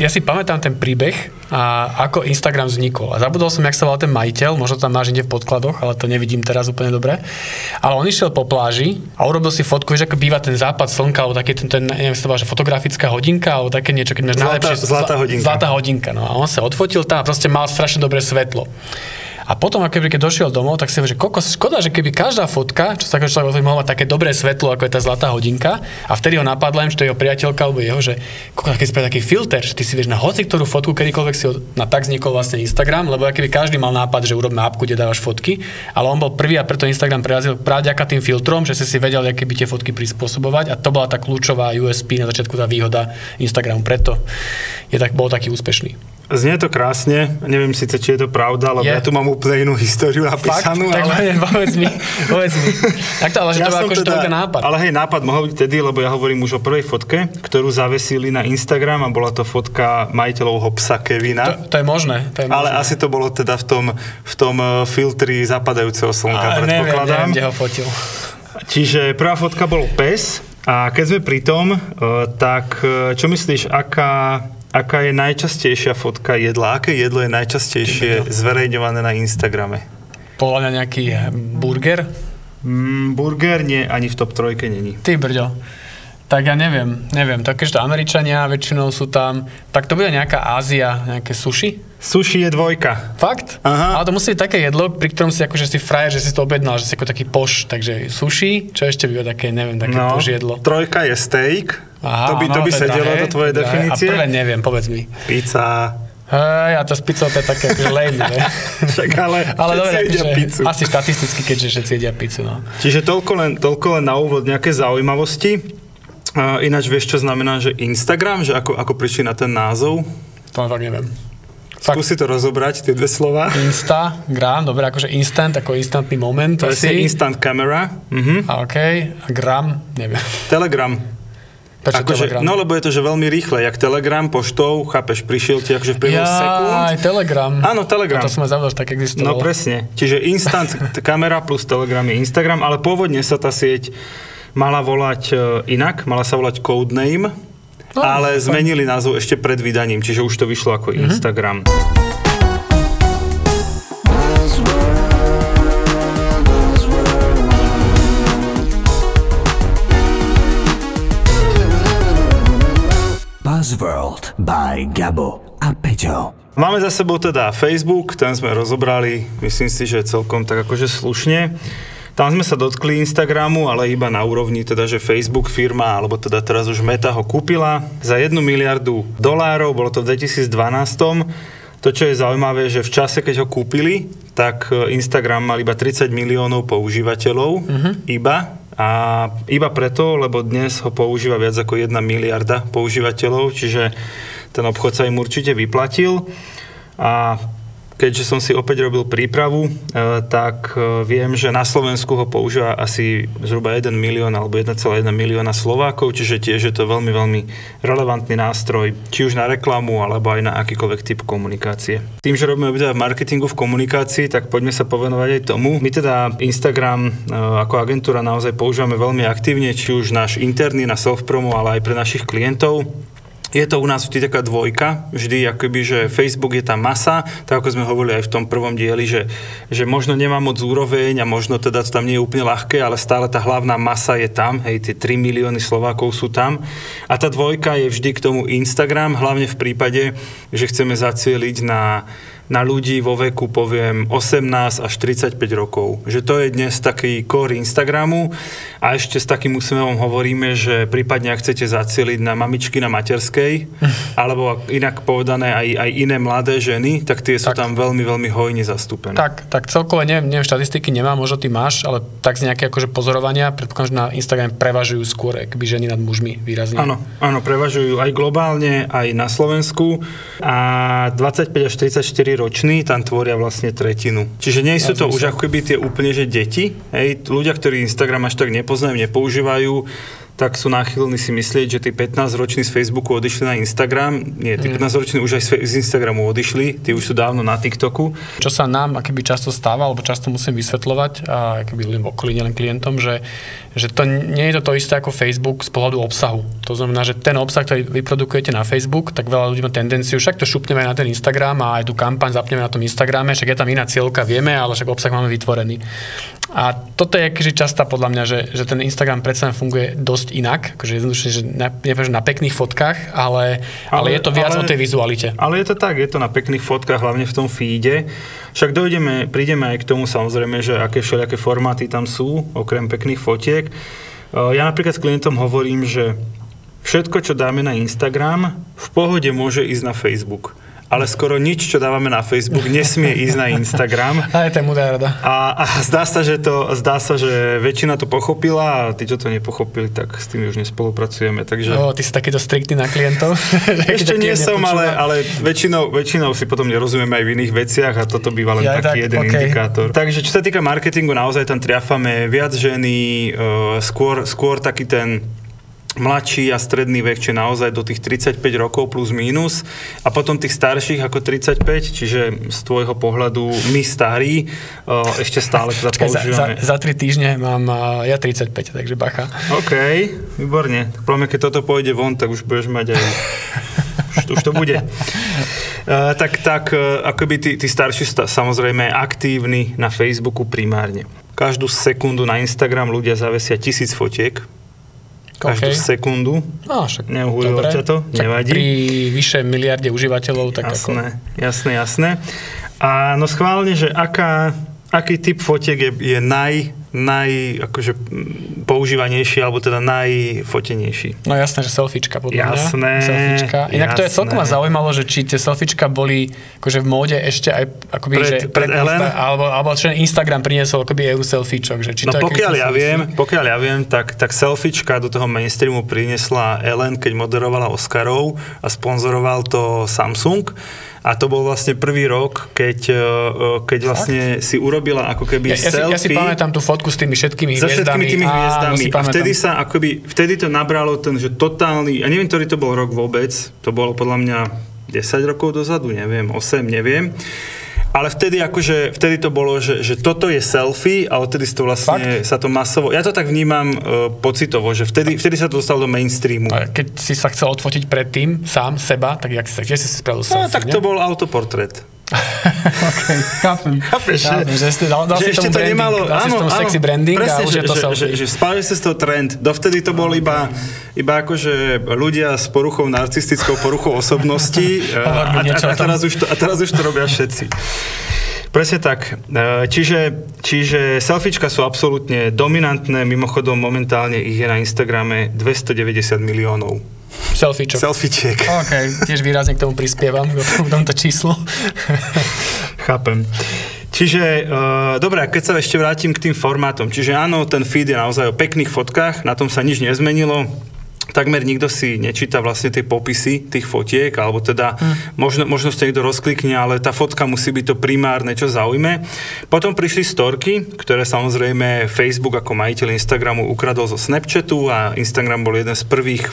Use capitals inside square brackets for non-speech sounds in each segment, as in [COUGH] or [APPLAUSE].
Ja si pamätám ten príbeh a ako Instagram vznikol. A zabudol som, jak sa volal ten majiteľ, možno tam máš inde v podkladoch, ale to nevidím teraz úplne dobre. Ale on išiel po pláži a urobil si fotku, že ako býva ten západ slnka, alebo taký ten, ten neviem, to že fotografická hodinka, alebo také niečo, keď máš Zlatá- najlepšie... zlatá hodinka. Zlatá hodinka, no a on sa odfotil tam a proste mal strašne dobré svetlo. A potom, ako keby, keď došiel domov, tak si hovorí, že kokos, škoda, že keby každá fotka, čo sa ako človek hovorí, mohla mať také dobré svetlo, ako je tá zlatá hodinka. A vtedy ho napadla, či to je jeho priateľka alebo jeho, že kokos, keď si spravil taký filter, že ty si vieš na hoci ktorú fotku, kedykoľvek si ho, na tak vznikol vlastne Instagram, lebo keby každý mal nápad, že urobíme apku, kde dávaš fotky, ale on bol prvý a preto Instagram prerazil práve ďaká tým filtrom, že si si vedel, aké by tie fotky prispôsobovať a to bola tá kľúčová USP na začiatku tá výhoda Instagramu. Preto je tak, bol taký úspešný. Znie to krásne, neviem síce, či je to pravda, lebo Je. ja tu mám úplne inú históriu Fakt? napísanú, Tak ale... povedz mi, povedz mi. Tak to, ale že to bol akože iba nápad. Ale hej, nápad mohol byť tedy, lebo ja hovorím už o prvej fotke, ktorú zavesili na Instagram a bola to fotka majiteľovho psa Kevina. To, to je možné. To je možné. Ale asi to bolo teda v tom, v tom eh, filtri zapadajúceho slnka, A neviem, predpokladám. neviem, kde ho fotil. Čiže prvá fotka bol pes a keď sme pri tom, eh, tak eh, čo myslíš, aká, aká je najčastejšia fotka jedla? Aké jedlo je najčastejšie zverejňované na Instagrame? Podľa mňa nejaký eh, burger? Mm, burger nie, ani v top trojke není. Ty brďo. Tak ja neviem, neviem. Tak keďže to Američania väčšinou sú tam, tak to bude nejaká Ázia, nejaké sushi? Sushi je dvojka. Fakt? Aha. Ale to musí byť také jedlo, pri ktorom si akože si frajer, že si to objednal, že si ako taký poš. Takže sushi, čo ešte by také, neviem, také no, poš jedlo. trojka je steak. to by, to by sedelo do tvojej definície. A prvé neviem, povedz mi. Pizza. Hej, a to s pizzou to je také akože lame, ne? [LAUGHS] Však ale, Ale dobre, jedia akože, pizzu. asi štatisticky, keďže všetci jedia pizzu, no. Čiže toľko len, toľko len na úvod nejaké zaujímavosti. Uh, ináč vieš, čo znamená, že Instagram, že ako, ako prišli na ten názov? To fakt neviem. Fakt. Skúsi to rozobrať, tie dve slova. Instagram, dobre, akože instant, ako instantný moment. To je instant camera. Mhm. A OK, a gram, neviem. Telegram. Prečo Akože, Telegram? no lebo je to, že veľmi rýchle, jak Telegram poštou, chápeš, prišiel ti akože v priebehu sekúnd. aj Telegram. Áno, Telegram. To som aj zabudol, že tak No existovalo. presne. Čiže instant [LAUGHS] kamera plus Telegram je Instagram, ale pôvodne sa tá sieť mala volať e, inak, mala sa volať Codename, No, ale zmenili názov ešte pred vydaním, čiže už to vyšlo ako Mhm. Instagram. Buzzworld by Gabo a Peťo. Máme za sebou teda Facebook, ten sme rozobrali, myslím si, že celkom tak akože slušne. Tam sme sa dotkli Instagramu, ale iba na úrovni teda, že Facebook firma, alebo teda teraz už Meta ho kúpila za 1 miliardu dolárov, bolo to v 2012. To, čo je zaujímavé, že v čase, keď ho kúpili, tak e, Instagram mal iba 30 miliónov používateľov, iba. A iba preto, lebo dnes ho používa viac ako 1 miliarda používateľov, čiže ten obchod sa im určite vyplatil. A keďže som si opäť robil prípravu, e, tak e, viem, že na Slovensku ho používa asi zhruba 1 milión alebo 1,1 milióna Slovákov, čiže tiež je to veľmi, veľmi relevantný nástroj, či už na reklamu, alebo aj na akýkoľvek typ komunikácie. Tým, že robíme teda v marketingu v komunikácii, tak poďme sa povenovať aj tomu. My teda Instagram e, ako agentúra naozaj používame veľmi aktívne, či už náš interný na self-promo, ale aj pre našich klientov. Je to u nás vždy taká dvojka, vždy akoby, že Facebook je tá masa, tak ako sme hovorili aj v tom prvom dieli, že, že možno nemá moc úroveň a možno teda to tam nie je úplne ľahké, ale stále tá hlavná masa je tam, hej, tie 3 milióny Slovákov sú tam. A tá dvojka je vždy k tomu Instagram, hlavne v prípade, že chceme zacieliť na na ľudí vo veku, poviem, 18 až 35 rokov. Že to je dnes taký core Instagramu a ešte s takým úsmevom hovoríme, že prípadne ak chcete zacieliť na mamičky na materskej, [LAUGHS] alebo ak- inak povedané aj, aj iné mladé ženy, tak tie sú Tak. tam veľmi, veľmi hojne zastúpené. Tak, tak celkovo neviem, neviem, štatistiky nemám, možno ty máš, ale tak z nejaké akože pozorovania, predpokladám, že na Instagrame prevažujú skôr akoby ženy nad mužmi výrazne. Áno, áno, prevažujú aj globálne, aj na Slovensku a 25 až 34 roční tam tvoria vlastne tretinu. Čiže nie sú to už ako keby tie úplne, že deti, hej, ľudia, ktorí Instagram až tak nepoznajú, nepoužívajú, tak sú náchylní si myslieť, že tí 15-roční z Facebooku odišli na Instagram. Nie, tí 15-roční už aj z Instagramu odišli, tí už sú dávno na TikToku. Čo sa nám akoby často stáva, alebo často musím vysvetľovať, a akoby ľuďom okolí, nielen klientom, že, že to nie je to to isté ako Facebook z pohľadu obsahu. To znamená, že ten obsah, ktorý vyprodukujete na Facebook, tak veľa ľudí má tendenciu, však to šupneme na ten Instagram a aj tú kampaň zapneme na tom Instagrame, však je tam iná cieľka, vieme, ale však obsah máme vytvorený. A toto je častá podľa mňa, že, že ten Instagram predsa funguje dosť inak, akože jednoduše, že na, na pekných fotkách, ale, ale, ale je to viac ale, o tej vizualite. Ale je to tak, je to na pekných fotkách, hlavne v tom feede. Však dojdeme, prídeme aj k tomu samozrejme, že aké všelijaké formáty tam sú, okrem pekných fotiek. Uh, Ja napríklad s klientom hovorím, že všetko, čo dáme na Instagram, v pohode môže ísť na Facebook. Ale skoro nič, čo dávame na Facebook, nesmie ísť na Instagram. [LAUGHS] A je to múdra rada. A, a zdá, sa, že to, zdá sa, že väčšina to pochopila a tí, čo to nepochopili, tak s tými už nespolupracujeme. Takže... O, ty si takýto striktný na klientov. [LAUGHS] Ešte nie som, ale, ale väčšinou, väčšinou si potom nerozumieme aj v iných veciach a toto býva len Ja, taký tak, jeden okej. indikátor. Takže čo sa týka marketingu, naozaj tam triafame viac ženy, uh, skôr, skôr taký ten mladší a stredný vek, čiže naozaj do tých 35 rokov plus mínus a potom tých starších ako 35, čiže z tvojho pohľadu my starí uh, ešte stále teda Čakaj, za, za, používame. za tri týždne mám uh, ja 35, takže bacha. OK, výborne. Tak mňa, keď toto pôjde von, tak už budeš mať aj... [LAUGHS] už, už to bude. Uh, tak, tak uh, akoby tí, tí starší sta, samozrejme aktívni na Facebooku primárne. Každú sekundu na Instagram ľudia zavesia tisíc fotiek. Každú OK. sekundu. No, však, Neuhúrilo ťa to? Nevadí? Pri vyše miliarde užívateľov, tak ako... Jasné, jasné, jasné. A no schválne, že aká, aký typ fotiek je, je naj, naj akože, používanejší, alebo teda najfotenejší? No jasné, že selfiečka podľa Jasné, mňa. Selfiečka. Inak to je jasné. celkom ma zaujímalo, že či tie selfiečka boli akože v móde ešte aj akoby, Pred- že pred Ellen? Insta, alebo, alebo čo Instagram priniesol akoby EU selfiečok, že či No to pokiaľ ja viem, pokiaľ ja viem, tak, tak selfiečka do toho mainstreamu priniesla Ellen, keď moderovala Oscarov a sponzoroval to Samsung. A to bol vlastne prvý rok, keď, e, e, keď vlastne si urobila ako keby Ja, ja, si, selfie. ja si pamätám tú fotku s tými všetkými za všetkými hviezdami. tými Áno, hviezdami. si A vtedy sa akoby, vtedy to nabralo ten, že totálny, a neviem, ktorý to bol rok vôbec, to bolo podľa mňa 10 rokov dozadu, neviem, 8, neviem. Ale vtedy akože, vtedy to bolo, že, že toto je selfie a odtedy to vlastne Fakt? sa to masovo, ja to tak vnímam uh, pocitovo, že vtedy, vtedy sa to dostalo do mainstreamu. A keď si sa chcel odfotiť predtým, sám, seba, tak jak si si si spravil No, selfie, tak ne? to bol autoportrét. [LAUGHS] okay, chápem. Chápeš, chápem, že, ste dal, dal že si ešte to branding, nemalo, dal si tomu sexy branding presne, a už že, je to že, selfie. že, že spálili sa z toho trend. Dovtedy to bol iba, iba akože ľudia s poruchou narcistickou poruchou osobnosti [LAUGHS] a, mi a, a, tom. teraz už to, a teraz už to robia všetci. Presne tak. E, Čiže, čiže selfiečka sú absolútne dominantné, mimochodom momentálne ich je na Instagrame 290 miliónov. Selfiečok. Selfieček. OK, tiež výrazne k tomu prispievam, k tomuto číslu. [LAUGHS] Chápem. Čiže, uh, dobré, a keď sa ešte vrátim k tým formátom. Čiže áno, ten feed je naozaj o pekných fotkách, na tom sa nič nezmenilo. Takmer nikto si nečíta vlastne tie popisy tých fotiek, alebo teda hm. možno, možno si niekto rozklikne, ale tá fotka musí byť to primárne, čo zaujme. Potom prišli storky, ktoré samozrejme Facebook ako majiteľ Instagramu ukradol zo Snapchatu a Instagram bol jeden z prvých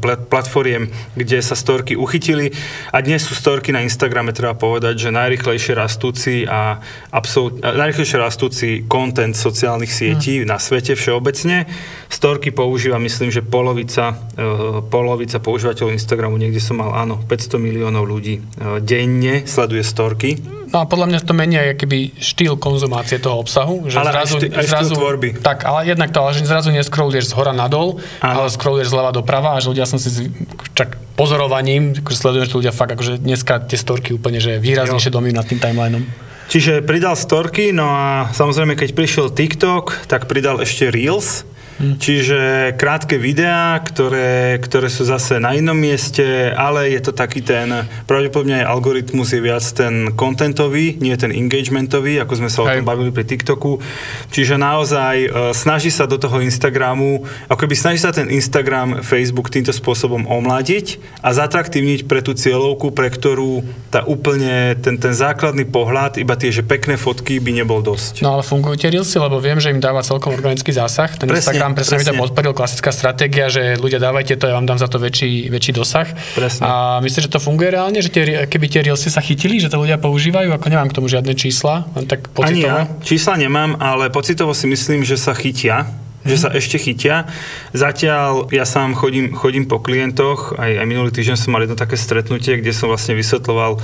plat- platformiem, kde sa storky uchytili a dnes sú storky na Instagrame, treba povedať, že najrychlejšie rastúci a absolút, a najrychlejšie rastúci content sociálnych sietí na svete všeobecne. Storky používa, myslím, že polovica, uh, polovica používateľov Instagramu, niekde som mal, áno, 500 miliónov ľudí uh, denne sleduje storky. No a podľa mňa to mení aj keby štýl konzumácie toho obsahu. Že Ale aj zrazu, štý- aj zrazu, tvorby. Tak, ale jednak to, ale že zrazu neskroluješ z hora nadol, Áno. ale scrolluješ zľava doprava a že ľudia som si zv... čak pozorovaním, akože sledujem, že ľudia fakt akože dneska tie storky úplne, že výraznejšie dominujú nad tým timelineom. Čiže pridal storky, no a samozrejme, keď prišiel TikTok, tak pridal ešte Reels, Čiže krátke videá, ktoré, ktoré sú zase na inom mieste, ale je to taký ten, pravdepodobne algoritmus je viac ten contentový, nie ten engagementový, ako sme sa o Hej. tom bavili pri TikToku. Čiže naozaj e, snaží sa do toho Instagramu, ako keby snaží sa ten Instagram, Facebook týmto spôsobom omladiť a zatraktívniť pre tú cieľovku, pre ktorú tá úplne ten, ten základný pohľad, iba tie, že pekné fotky by nebol dosť. No ale fungujú tie Reelsy, lebo viem, že im dáva celkom organický zásah. Ten Presne, tam presne, mi to presne. podporil klasická stratégia, že ľudia dávajte to, ja vám dám za to väčší, väčší dosah. Presne. A myslíš, že to funguje reálne, že tie, keby tie reelsy sa chytili, že to ľudia používajú, ako nemám k tomu žiadne čísla, len tak Ani pocitovo. ja. Čísla nemám, ale pocitovo si myslím, že sa chytia že sa ešte chytia. Zatiaľ ja sám chodím, chodím po klientoch, aj, aj minulý týždeň som mal jedno také stretnutie, kde som vlastne vysvetloval,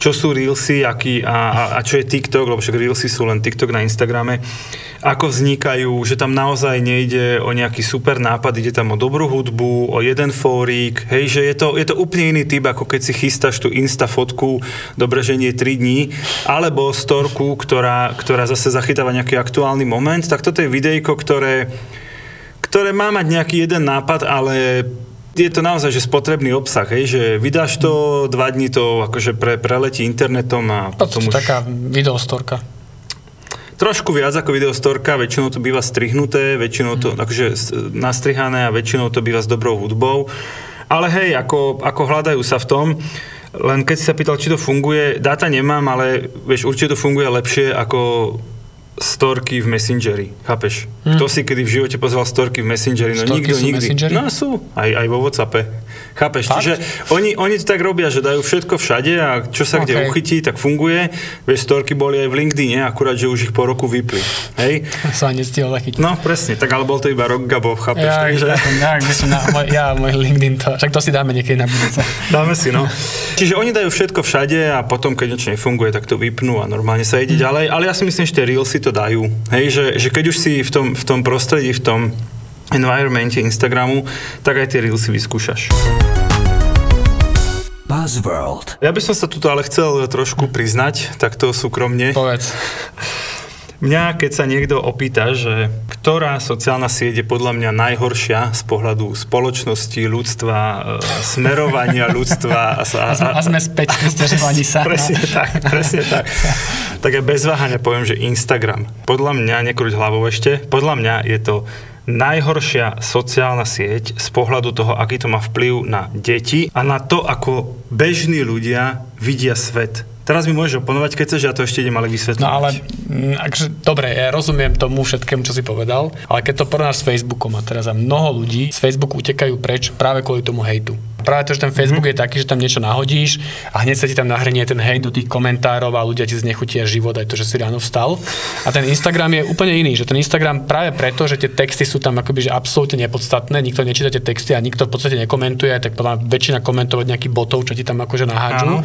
čo sú Reelsy aký, a, a, a čo je TikTok, lebo však Reelsy sú len TikTok na Instagrame, ako vznikajú, že tam naozaj nejde o nejaký super nápad, ide tam o dobrú hudbu, o jeden fórik, hej, že je to, je to úplne iný typ, ako keď si chystáš tú Insta fotku, dobre, že nie 3 dní, alebo storku, ktorá, ktorá zase zachytáva nejaký aktuálny moment, tak toto je videjko, ktoré, ktoré má mať nejaký jeden nápad, ale je to naozaj, že spotrebný obsah, hej, že vydáš to, dva dní to akože pre, preletí internetom a Potom potom už... taká videostorka. Trošku viac ako videostorka, väčšinou to býva strihnuté, väčšinou to akože s- nastrihané a väčšinou to býva s dobrou hudbou. Ale hej, ako, ako hľadajú sa v tom, len keď si sa pýtal, či to funguje, dáta nemám, ale vieš, určite to funguje lepšie ako storky v Messengeri, chápeš? Hmm. Kto si kedy v živote pozeral storky v Messengeri? No Storky nikto sú nikdy. Messengeri? No sú, aj, aj vo Whatsappe. Chápeš? Fakt? Čiže oni, oni to tak robia, že dajú všetko všade a čo sa kde Okay. uchytí, tak funguje. Vieš, storky boli aj v LinkedIne, akurát, že už ich po roku vypli. Hej? [LAUGHS] Sa nestihol zachytiť. No presne, tak ale bol to iba rok, Gabo, chápeš? Ja, Takže ja, som na, môj, ja, môj LinkedIn to, však to si dáme niekedy na budúce. [LAUGHS] dáme si, no. Čiže oni dajú všetko všade a potom, keď niečo nefunguje, tak to vypnú a normálne sa ide ďalej. Ale ja si myslím, že tie Reelsy to dajú. Hej, že, že keď už si v tom, v tom prostredí, v tom environmente Instagramu, tak aj tie Reelsy vyskúšaš. Buzzworld. Ja by som sa tuto ale chcel trošku priznať, takto súkromne. Povedz. [LAUGHS] Mňa, keď sa niekto opýta, že ktorá sociálna sieť je podľa mňa najhoršia z pohľadu spoločnosti, ľudstva, e, smerovania ľudstva a, sa- A, sme, a sme späť pri [LAUGHS] stiažovaní sa. Presne tak, presne tak. Tak ja bez váhania poviem, že Instagram. Podľa mňa, nekrúť hlavou ešte, podľa mňa je to najhoršia sociálna sieť z pohľadu toho, aký to má vplyv na deti a na to, ako bežní ľudia vidia svet. Teraz mi môžeš oponovať, keď chceš, ja to ešte idem ale vysvetliť. No ale, mm, akže, dobre, ja rozumiem tomu všetkému, čo si povedal, ale keď to porovnáš s Facebookom a teraz mnoho ľudí z Facebooku utekajú preč práve kvôli tomu hejtu. Práve to, že ten Facebook mm-hmm. je taký, že tam niečo nahodíš a hneď sa ti tam nahrnie ten hejt do tých komentárov a ľudia ti znechutia život aj to, že si ráno vstal. A ten Instagram je úplne iný, že ten Instagram práve preto, že tie texty sú tam akoby že absolútne nepodstatné, nikto nečíta tie texty a nikto v podstate nekomentuje, tak podľa väčšina komentovať nejakých botov, čo ti tam akože nahádžu. Áno,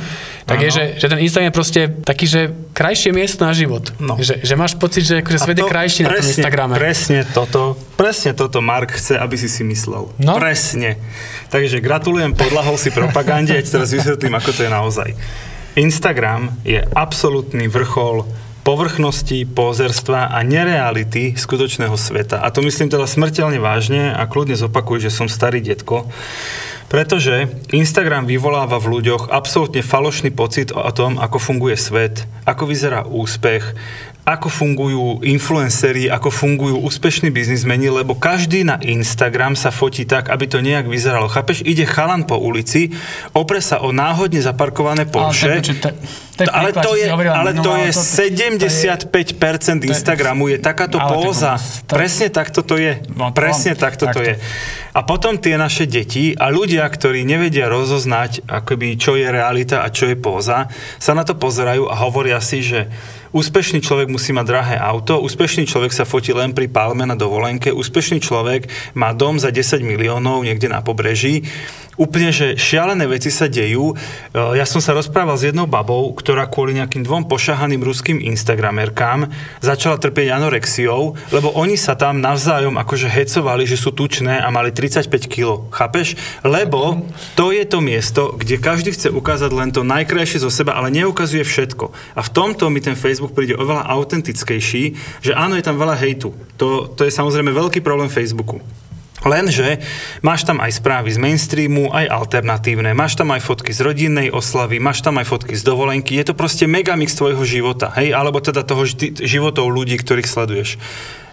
Tak je, áno. že, že ten Instagram je proste taký, že krajšie miesto na život. No. Že, že máš pocit, že akože svet je krajší na tom presne, Instagrame. Presne toto, presne toto Mark chce, aby si si myslel. No. Presne. Takže gratulujem, podľahol si propagande, ja ti teraz vysvetlím, ako to je naozaj. Instagram je absolútny vrchol povrchnosti, pozerstva a nereality skutočného sveta. A to myslím teda smrteľne vážne a kľudne zopakuj, že som starý detko. Pretože Instagram vyvoláva v ľuďoch absolútne falošný pocit o tom, ako funguje svet, ako vyzerá úspech, ako fungujú influenceri, ako fungujú úspešní biznismeni, lebo každý na Instagram sa fotí tak, aby to nejak vyzeralo. Chápeš? Ide chalan po ulici, opre sa o náhodne zaparkované Porsche, Ale to, je- ale to je, hovorila ale to minulá, je 75% Instagramu, je takáto póza. Presne takto to je. No Presne takto to je. A potom tie naše deti a ľudia, ktorí nevedia rozoznať, akoby, čo je realita a čo je póza, sa na to pozerajú a hovoria si, že úspešný človek musí mať drahé auto, úspešný človek sa fotí len pri palme na dovolenke, úspešný človek má dom za 10 miliónov niekde na pobreží. Úplne, že šialené veci sa dejú. E, Ja som sa rozprával s jednou babou, ktorá kvôli nejakým dvom pošahaným ruským Instagramerkám začala trpieť anorexiou, lebo oni sa tam navzájom akože hecovali, že sú tučné a mali 35 kg. Chápeš? Lebo to je to miesto, kde každý chce ukázať len to najkrajšie zo seba, ale neukazuje všetko. A v tomto mi ten Facebook príde oveľa autentickejší, že áno, je tam veľa hejtu. To, to je samozrejme veľký problém Facebooku. Lenže máš tam aj správy z mainstreamu, aj alternatívne, máš tam aj fotky z rodinnej oslavy, máš tam aj fotky z dovolenky, je to proste megamix tvojho života, hej, alebo teda toho ži- životov ľudí, ktorých sleduješ.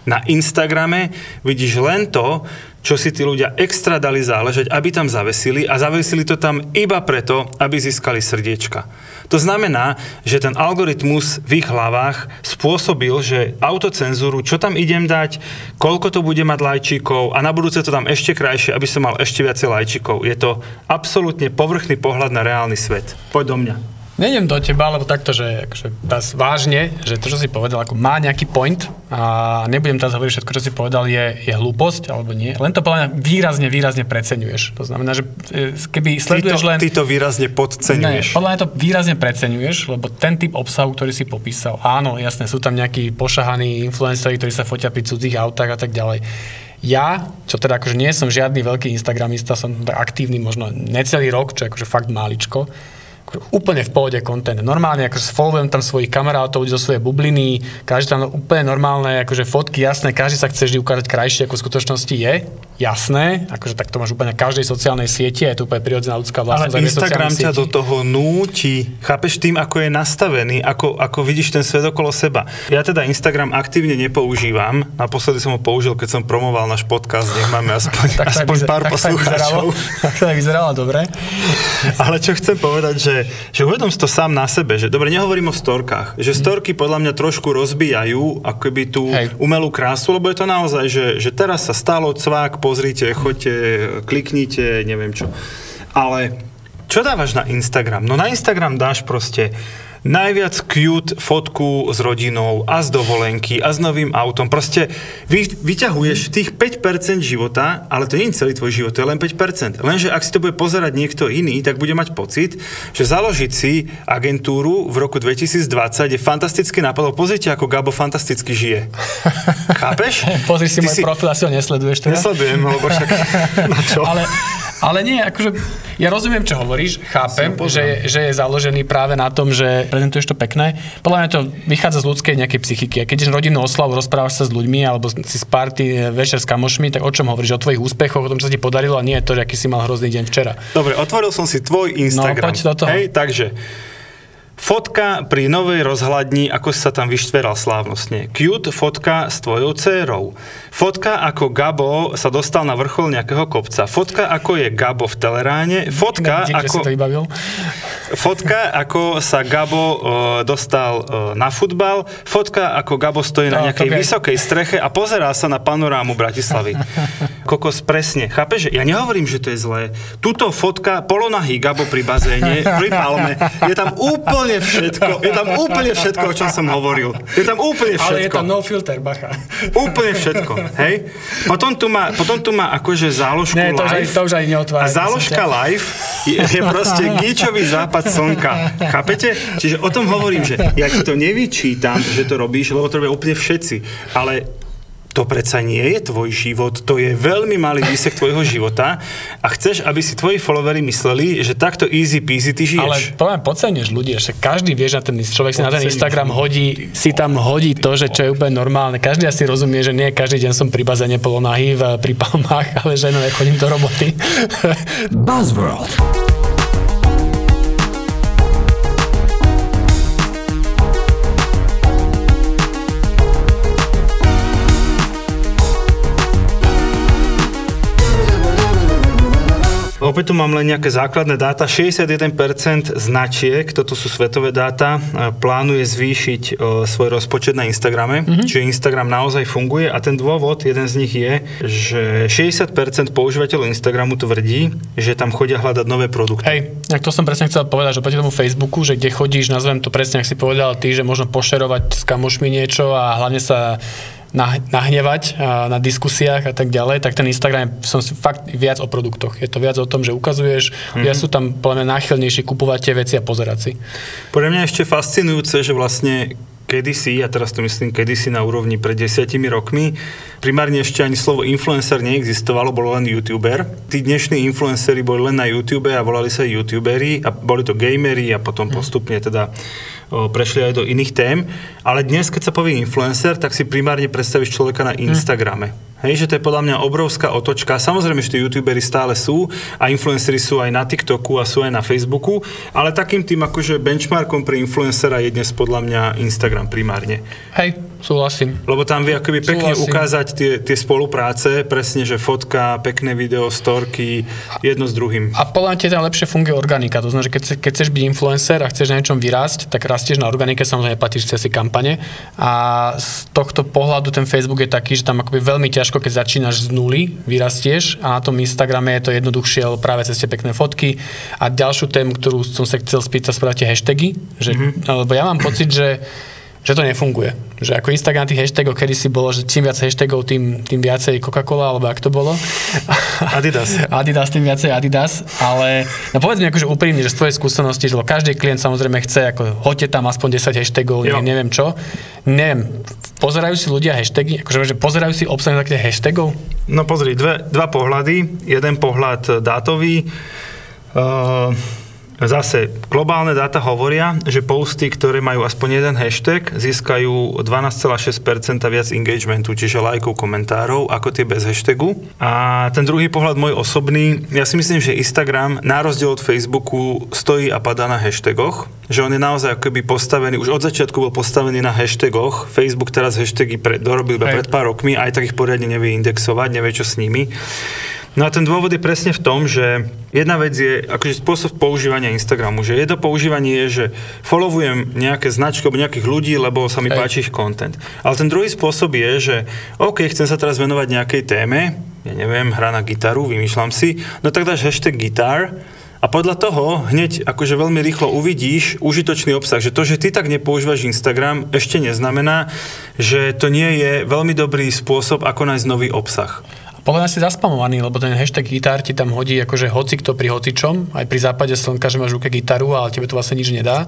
Na Instagrame vidíš len to, čo si tí ľudia extra dali záležať, aby tam zavesili a zavesili to tam iba preto, aby získali srdiečka. To znamená, že ten algoritmus v ich hlavách spôsobil, že autocenzúru, čo tam idem dať, koľko to bude mať lajčíkov a na budúce to tam ešte krajšie, aby som mal ešte viacej lajčíkov. Je to absolútne povrchný pohľad na reálny svet. Poď do mňa. Nejdem do teba, lebo takto, že akože, teraz vážne, že to, čo si povedal, ako má nejaký point a nebudem teraz hovoriť všetko, čo si povedal, je, je hlúposť, alebo nie. Len to podľa mňa výrazne, výrazne preceňuješ. To znamená, že e, keby sleduješ ty to, len... Ty to výrazne podceňuješ. Ne, podľa mňa to výrazne preceňuješ, lebo ten typ obsahu, ktorý si popísal, áno, jasné, sú tam nejakí pošahaní influenceri, ktorí sa fotia pri cudzích autách a tak ďalej. Ja, čo teda akože nie som žiadny veľký instagramista, som aktívny možno necelý rok, čo je akože fakt máličko, úplne v pohode content. Normálne ako followujem tam svojich kamarátov, zo svojej bubliny, každý tam úplne normálne, akože fotky, jasné, každý sa chce vždy ukázať krajšie, ako v skutočnosti je, jasné, akože tak to máš úplne na každej sociálnej sieti, je to úplne prirodzená ľudská vlastnosť. Ale Instagram ťa do toho núti, chápeš tým, ako je nastavený, ako, ako vidíš ten svet okolo seba. Ja teda Instagram aktívne nepoužívam, naposledy som ho použil, keď som promoval náš podcast, nech máme [LAUGHS] aspoň, tak aspoň vyzer, pár tak poslucháčov. Tak to vyzeralo dobre. Ale čo chcem povedať, že, že uvedom si to sám na sebe, že dobre, nehovorím o storkách, že storky podľa mňa trošku rozbijajú akoby tú Hej. umelú krásu, lebo je to naozaj, že, že teraz sa stalo cvák, pozrite, choďte, kliknite, neviem čo. Ale čo dávaš na Instagram? No na Instagram dáš proste najviac cute fotku s rodinou a z dovolenky a s novým autom. Proste vy, vyťahuješ tých 5% života, ale to nie je celý tvoj život, to je len 5%. Lenže ak si to bude pozerať niekto iný, tak bude mať pocit, že založiť si agentúru v roku 2020 je fantastický nápad. Pozrite, ako Gabo fantasticky žije. [LAUGHS] Chápeš? Pozri si Ty môj si... profil, asi ho nesleduješ teda? Nesledujem, lebo však [LAUGHS] na čo? Ale, ale nie, akože ja rozumiem, čo hovoríš, chápem, že, že je založený práve na tom, že prezentuješ to pekné. Podľa mňa to vychádza z ľudskej nejakej psychiky. A keď ideš rodinnú oslavu, rozprávaš sa s ľuďmi alebo si z party e, večer s kamošmi, tak o čom hovoríš? O tvojich úspechoch, o tom, čo sa ti podarilo a nie to, že aký si mal hrozný deň včera. Dobre, otvoril som si tvoj Instagram. No, poď do toho. Hej, takže Fotka pri novej rozhľadni, ako sa tam vyštveral slávnostne. Cute fotka s tvojou dcérou. Fotka, ako Gabo sa dostal na vrchol nejakého kopca. Fotka, ako je Gabo v Teleráne. Fotka, Dík, ako... To vybavil. Fotka, ako sa Gabo uh, dostal uh, na futbal. Fotka, ako Gabo stojí no, na nejakej by... vysokej streche a pozerá sa na panorámu Bratislavy. [LAUGHS] Kokos, presne. Chápeš? Ja nehovorím, že to je zlé. Tuto fotka, polonahý Gabo pri bazéne, pri palme, je tam úplne úplne všetko, je tam úplne všetko, o čom som hovoril. Je tam úplne všetko. Ale je tam no filter, bacha. Úplne všetko, hej? Potom tu má, potom tu má akože záložku Nie, to live. Už aj, to už aj neotvára. A záložka live je, je proste gíčový západ slnka. Chápete? Čiže o tom hovorím, že ja ti to nevyčítam, že to robíš, lebo to robia úplne všetci. Ale to predsa nie je tvoj život, to je veľmi malý výsek tvojho života a chceš, aby si tvoji followery mysleli, že takto easy peasy ty žiješ. Ale poviem, podcenieš ľudí, že každý vie, že ten človek si na ten Instagram hodí, si tam hodí to, že čo je úplne normálne. Každý asi rozumie, že nie každý deň som pri bazéne polonahy v, pri palmách, [LAUGHS] ale že no, chodím do roboty. Buzzworld. Opäť tu mám len nejaké základné dáta. 61% značiek, toto sú svetové dáta, e, plánuje zvýšiť e, svoj rozpočet na Instagrame, mm-hmm. čiže Instagram naozaj funguje a ten dôvod, jeden z nich je, že 60% používateľov Instagramu tvrdí, že tam chodia hľadať nové produkty. Hej, tak to som presne chcel povedať, že proti tomu Facebooku, že kde chodíš, nazvem to presne, ak si povedal ty, že možno pošerovať s kamošmi niečo a hlavne sa nahnevať na diskusiách a tak ďalej, tak ten Instagram som si fakt viac o produktoch. Je to viac o tom, že ukazuješ, mm-hmm. ja sú tam podľa mňa náchylnejšie kupovať tie veci a pozerať si. Podľa mňa ešte fascinujúce, že vlastne kedysi, a teraz to myslím kedysi na úrovni pred desiatimi rokmi, primárne ešte ani slovo influencer neexistovalo, bolo len youtuber. Tí dnešní influenceri boli len na YouTube a volali sa youtuberi a boli to gamery a potom postupne teda prešli aj do iných tém. Ale dnes, keď sa povie influencer, tak si primárne predstavíš človeka na Instagrame. Hmm. Hej, že to je podľa mňa obrovská otočka. Samozrejme, že tí youtuberi stále sú a influenceri sú aj na TikToku a sú aj na Facebooku, ale takým tým akože benchmarkom pre influencera je dnes podľa mňa Instagram primárne. Hej, súhlasím. Lebo tam vie akoby pekne Súhlasím. ukázať tie, tie spolupráce, presne, že fotka, pekné video, storky, jedno s druhým. A podľa mňa ti tam lepšie funguje organika. To znamená, že keď, keď chceš byť influencer a chceš na niečom vyrásť, tak rastieš na organike, samozrejme platíš cez si kampane. A z tohto pohľadu ten Facebook je taký, že tam akoby veľmi ťažko, keď začínaš z nuly, vyrastieš a na tom Instagrame je to jednoduchšie, lebo práve cez tie pekné fotky. A ďalšiu tému, ktorú som sa chcel spýtať, spravíte hashtagy, že, mm-hmm. lebo ja mám pocit, že že to nefunguje. Že ako Instagram tých hashtagov, kedy si bolo, že čím viac hashtagov, tým, tým viacej Coca-Cola, alebo ak to bolo. [LAUGHS] Adidas. Adidas, tým viacej Adidas, ale no povedz mi akože úprimne, že z tvojej skúsenosti, že každý klient samozrejme chce, ako hoďte tam aspoň 10 hashtagov, Jo. ne, neviem čo. Neviem, pozerajú si ľudia hashtagy, akože že pozerajú si obsah takých hashtagov? No pozri, dve, dva pohľady. Jeden pohľad dátový. Uh, zase globálne dáta hovoria, že posty, ktoré majú aspoň jeden hashtag, získajú 12,6% viac engagementu, čiže lajkov, komentárov, ako tie bez hashtagu. A ten druhý pohľad môj osobný, ja si myslím, že Instagram, na rozdiel od Facebooku, stojí a padá na hashtagoch, že on je naozaj akoby postavený, už od začiatku bol postavený na hashtagoch. Facebook teraz hashtagy pre, dorobil iba pred pár rokmi, aj tak ich poriadne nevie indexovať, nevie čo s nimi. No a ten dôvod je presne v tom, že jedna vec je akože spôsob používania Instagramu, že jedno používanie je, že followujem nejaké značky alebo nejakých ľudí, lebo sa mi Hej. páči ich content. Ale ten druhý spôsob je, že OK, chcem sa teraz venovať nejakej téme, ja neviem, hra na gitaru, vymýšľam si, no tak dáš hashtag guitar a podľa toho hneď akože veľmi rýchlo uvidíš užitočný obsah, že to, že ty tak nepoužívaš Instagram, ešte neznamená, že to nie je veľmi dobrý spôsob, ako nájsť nový obsah. Podľa mňa si zaspamovaný, lebo ten hashtag gitár ti tam hodí akože hoci kto pri hocičom, aj pri západe slnka, že máš ruke gitaru, ale tebe to vlastne nič nedá.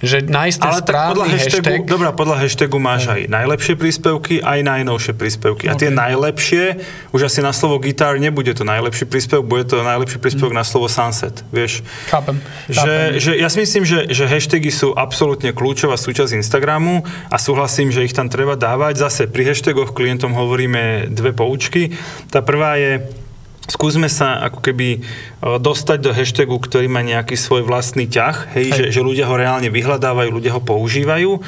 Že nájsť ten Ale správny podľa hashtagu, hashtag... dobrá, podľa hashtagu máš aj najlepšie príspevky, aj najnovšie príspevky. A tie najlepšie, už asi na slovo gitár nebude to najlepší príspevok, bude to najlepší príspevok na slovo sunset, vieš. Chápem. Že, že ja si myslím, že, že hashtagy sú absolútne kľúčová súčasť Instagramu a súhlasím, že ich tam treba dávať. Zase pri hashtagoch klientom hovoríme dve poučky. Tá prvá je, skúsme sa ako keby e, dostať do hashtagu, ktorý má nejaký svoj vlastný ťah, hej, že, že ľudia ho reálne vyhľadávajú, ľudia ho používajú.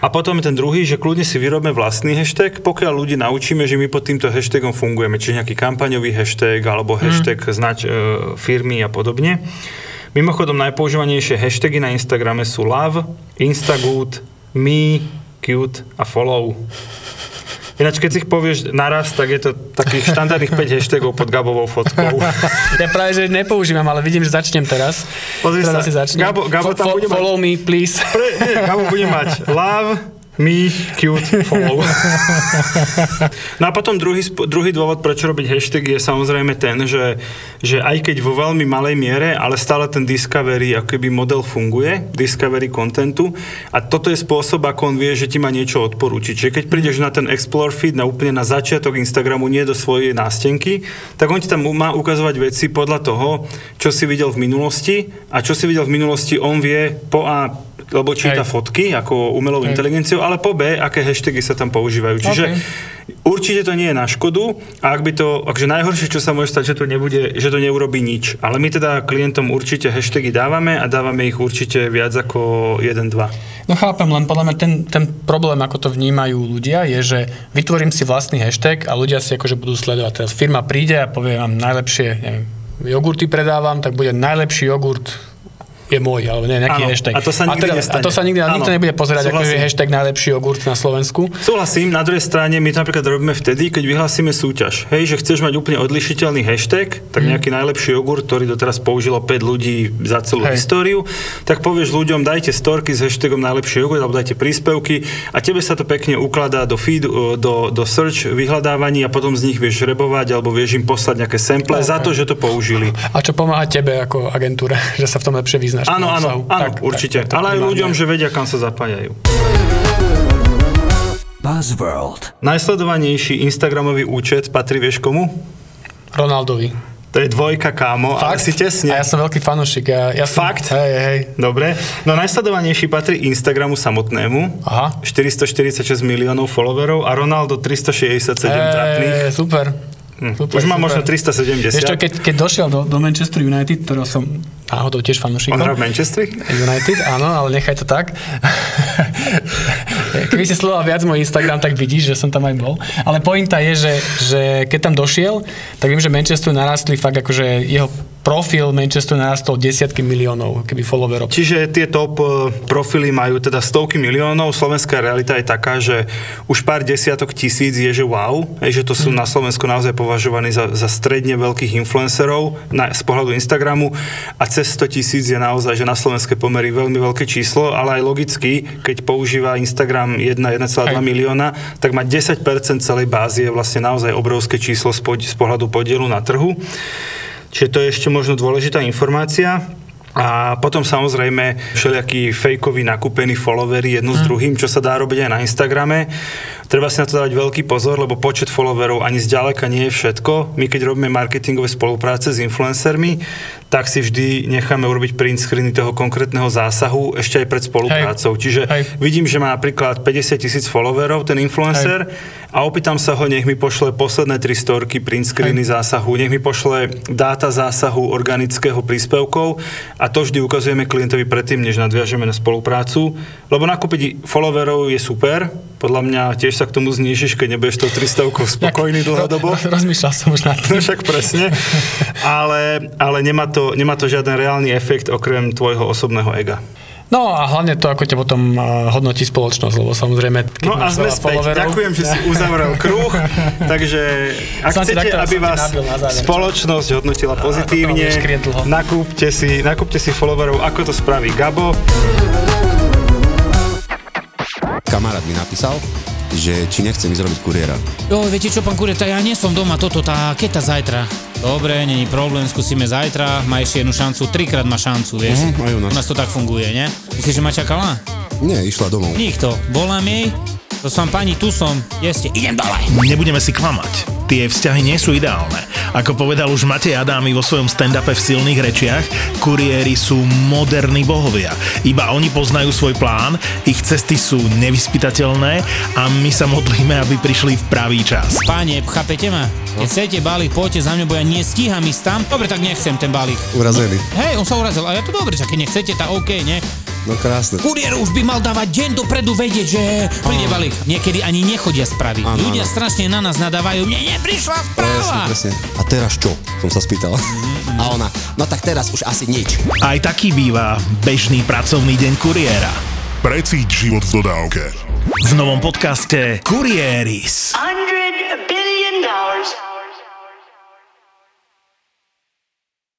A potom je ten druhý, že kľudne si vyrobíme vlastný hashtag, pokiaľ ľudí naučíme, že my pod týmto hashtagom fungujeme, čiže nejaký kampaňový hashtag alebo hashtag znač e, firmy a podobne. Mimochodom, najpoužívanejšie hashtagy na Instagrame sú love, instagood, me, cute a follow. Ináč, keď si ich povieš naraz, tak je to takých štandardných 5 hashtagov pod Gabovou fotkou. Ja práve, že nepoužívam, ale vidím, že začnem teraz. Pozri sa, si začnem. Gabo- Gabo tam bude mať- Follow me, please. Pre, nie, Gabo bude mať [LAUGHS] love, me, cute, follow. No a potom druhý, druhý dôvod, prečo robiť hashtag je samozrejme ten, že, že aj keď vo veľmi malej miere, ale stále ten discovery, ako keby model funguje, discovery contentu a toto je spôsob, ako on vie, že ti má niečo odporúčiť. Čiže keď prídeš na ten explore feed, na úplne na začiatok Instagramu, nie do svojej nástenky, tak on ti tam má ukazovať veci podľa toho, čo si videl v minulosti a čo si videl v minulosti, on vie po A lebo číta Hej. fotky ako umelou Hej. inteligenciou, ale po B, aké hashtagy sa tam používajú. Čiže určite to nie je na škodu a ak by to, akže najhoršie, čo sa môže stať, že to nebude, že to neurobi nič. Ale my teda klientom určite hashtagy dávame a dávame ich určite viac ako 1-2. No chápem, len podľa mňa ten, ten problém, ako to vnímajú ľudia, je, že vytvorím si vlastný hashtag a ľudia si akože budú sledovať. Teraz firma príde a povie vám najlepšie, neviem, jogurty predávam, tak bude najlepší jogurt je môj, alebo nie, nejaký Áno, hashtag. a to sa nikdy teda, nestane. A to sa nikdy, Áno, nikto nebude pozerať, ako je súhlasím. hashtag najlepší jogurt na Slovensku. Súhlasím, na druhej strane my to napríklad robíme vtedy, keď vyhlásime súťaž. Hej, že chceš mať úplne odlišiteľný hashtag, tak nejaký najlepší jogurt, ktorý doteraz použilo 5 ľudí za celú Hej. históriu, tak povieš ľuďom, dajte storky s hashtagom najlepší jogurt, alebo dajte príspevky a tebe sa to pekne ukladá do feed, do, do search vyhľadávaní a potom z nich vieš rebovať alebo vieš im poslať nejaké sample za to, že to použili. A čo pomáha tebe ako agentúre, [LAUGHS] že sa v tom lepšie vyznáš. Áno, tom áno, áno, Tak, určite. tak, tak, Ale aj ľuďom, že vedia, kam sa zapájajú. Buzzworld. Najsledovanejší Instagramový účet patrí vieš komu? Ronaldovi. To je dvojka, kámo, ale si tesne. A ja som veľký fanúšik. Ja, ja som, Fakt? Hej, hej. Dobre. No najsledovanejší patrí Instagramu samotnému. Aha. 446 miliónov followerov a Ronaldo 367 trapných. Ej, super. Hm, super Už má super. možno 370. Vieš čo, keď, keď došiel do, do Manchester United, ktorého som náhodou tiež fanúšikom. On hrá v Manchesteri? United, áno, ale nechaj to tak. [LAUGHS] Keby si sledoval viac môj Instagram, tak vidíš, že som tam aj bol. Ale pointa je, že, že keď tam došiel, tak viem, že Manchester narastli fakt akože jeho profil Manchesteru narastol desiatky miliónov, keby followerov. Čiže tie top e, profily majú teda stovky miliónov. Slovenská realita je taká, že už pár desiatok tisíc je, že wow, je, že to sú Mhm. na Slovensku naozaj považovaní za, za stredne veľkých influencerov na, z pohľadu Instagramu a cez 100 tisíc je naozaj, že na slovenské pomery veľmi veľké číslo, ale aj logicky, keď používa Instagram 1, 1,2 Aj. milióna, tak má 10% celej bázy je vlastne naozaj obrovské číslo z, pod, z pohľadu podielu na trhu. Čiže to je ešte možno dôležitá informácia. A potom samozrejme všelijakí fejkoví nakúpení followery jedno s druhým, čo sa dá robiť aj na Instagrame. Treba si na to dávať veľký pozor, lebo počet followerov ani zďaleka nie je všetko. My keď robíme marketingové spolupráce s influencermi, tak si vždy necháme urobiť print screeny toho konkrétneho zásahu ešte aj pred spoluprácou. Čiže Hej. vidím, že má napríklad 50 tisíc followerov ten influencer a opýtam sa ho, nech mi pošle posledné tri storky print screeny zásahu, nech mi pošle dáta zásahu organického príspevkov a to vždy ukazujeme klientovi predtým, než nadviažeme na spoluprácu, lebo nakúpiť followerov je super, podľa mňa tiež sa k tomu znížiš, keď nebudeš tou 300 spokojný dlhodobo. Ro- Rozmýšľal som už [LAUGHS] No tým. však presne. Ale, ale nemá, to, nemá to žiaden reálny efekt okrem tvojho osobného ega. No a hlavne to, ako ťa potom uh, hodnotí spoločnosť, lebo samozrejme, keď No a sme späť. followerov- Ďakujem, že si uzavrel kruh. [LAUGHS] Takže ak Som chcete, takto- aby vás záver, čo? spoločnosť hodnotila pozitívne, nakúpte si, nakúpte si followerov, ako to spraví Gabo. Kamarát mi napísal, že či nechcem ísť robiť kuriéra. Jo, viete čo, pán Kureta, ja nie som doma, toto, tá keta zajtra. Dobre, není problém, skúsime zajtra, má ešte jednu šancu, trikrát má šancu, vieš. Mhm, aj u nás. u nás to tak funguje, nie? Myslíš, že ma čakala? Nie, išla domov. Nikto. Volám jej, to som pani, tu som, jeste, idem dole. Nebudeme si klamať. Tie vzťahy nie sú ideálne. Ako povedal už Matej Adámy vo svojom stand-upe v silných rečiach, kuriéri sú moderní bohovia. Iba oni poznajú svoj plán, ich cesty sú nevyspytateľné a my sa modlíme, aby prišli v pravý čas. Páne, chápete ma? Keď chcete balík, poďte za mňa, bo ja nestíham ísť tam. Dobre, tak nechcem ten balík. Urazený. Hej, on sa urazil, a ja to dobre, čak keď nechcete, tak OK, nie? No krásne. Kuriér už by mal dávať deň dopredu vedieť, že príde balík. Niekedy ani nechodia správy. Áno, Ľudia áno. strašne na nás nadávajú, mne neprišla Presne, správa. presne. A teraz čo? Som sa spýtal. [LAUGHS] A ona, no tak teraz už asi nič. Aj taký býva bežný pracovný deň kuriéra. Precíť život v dodávke. V novom podcaste Kurieris.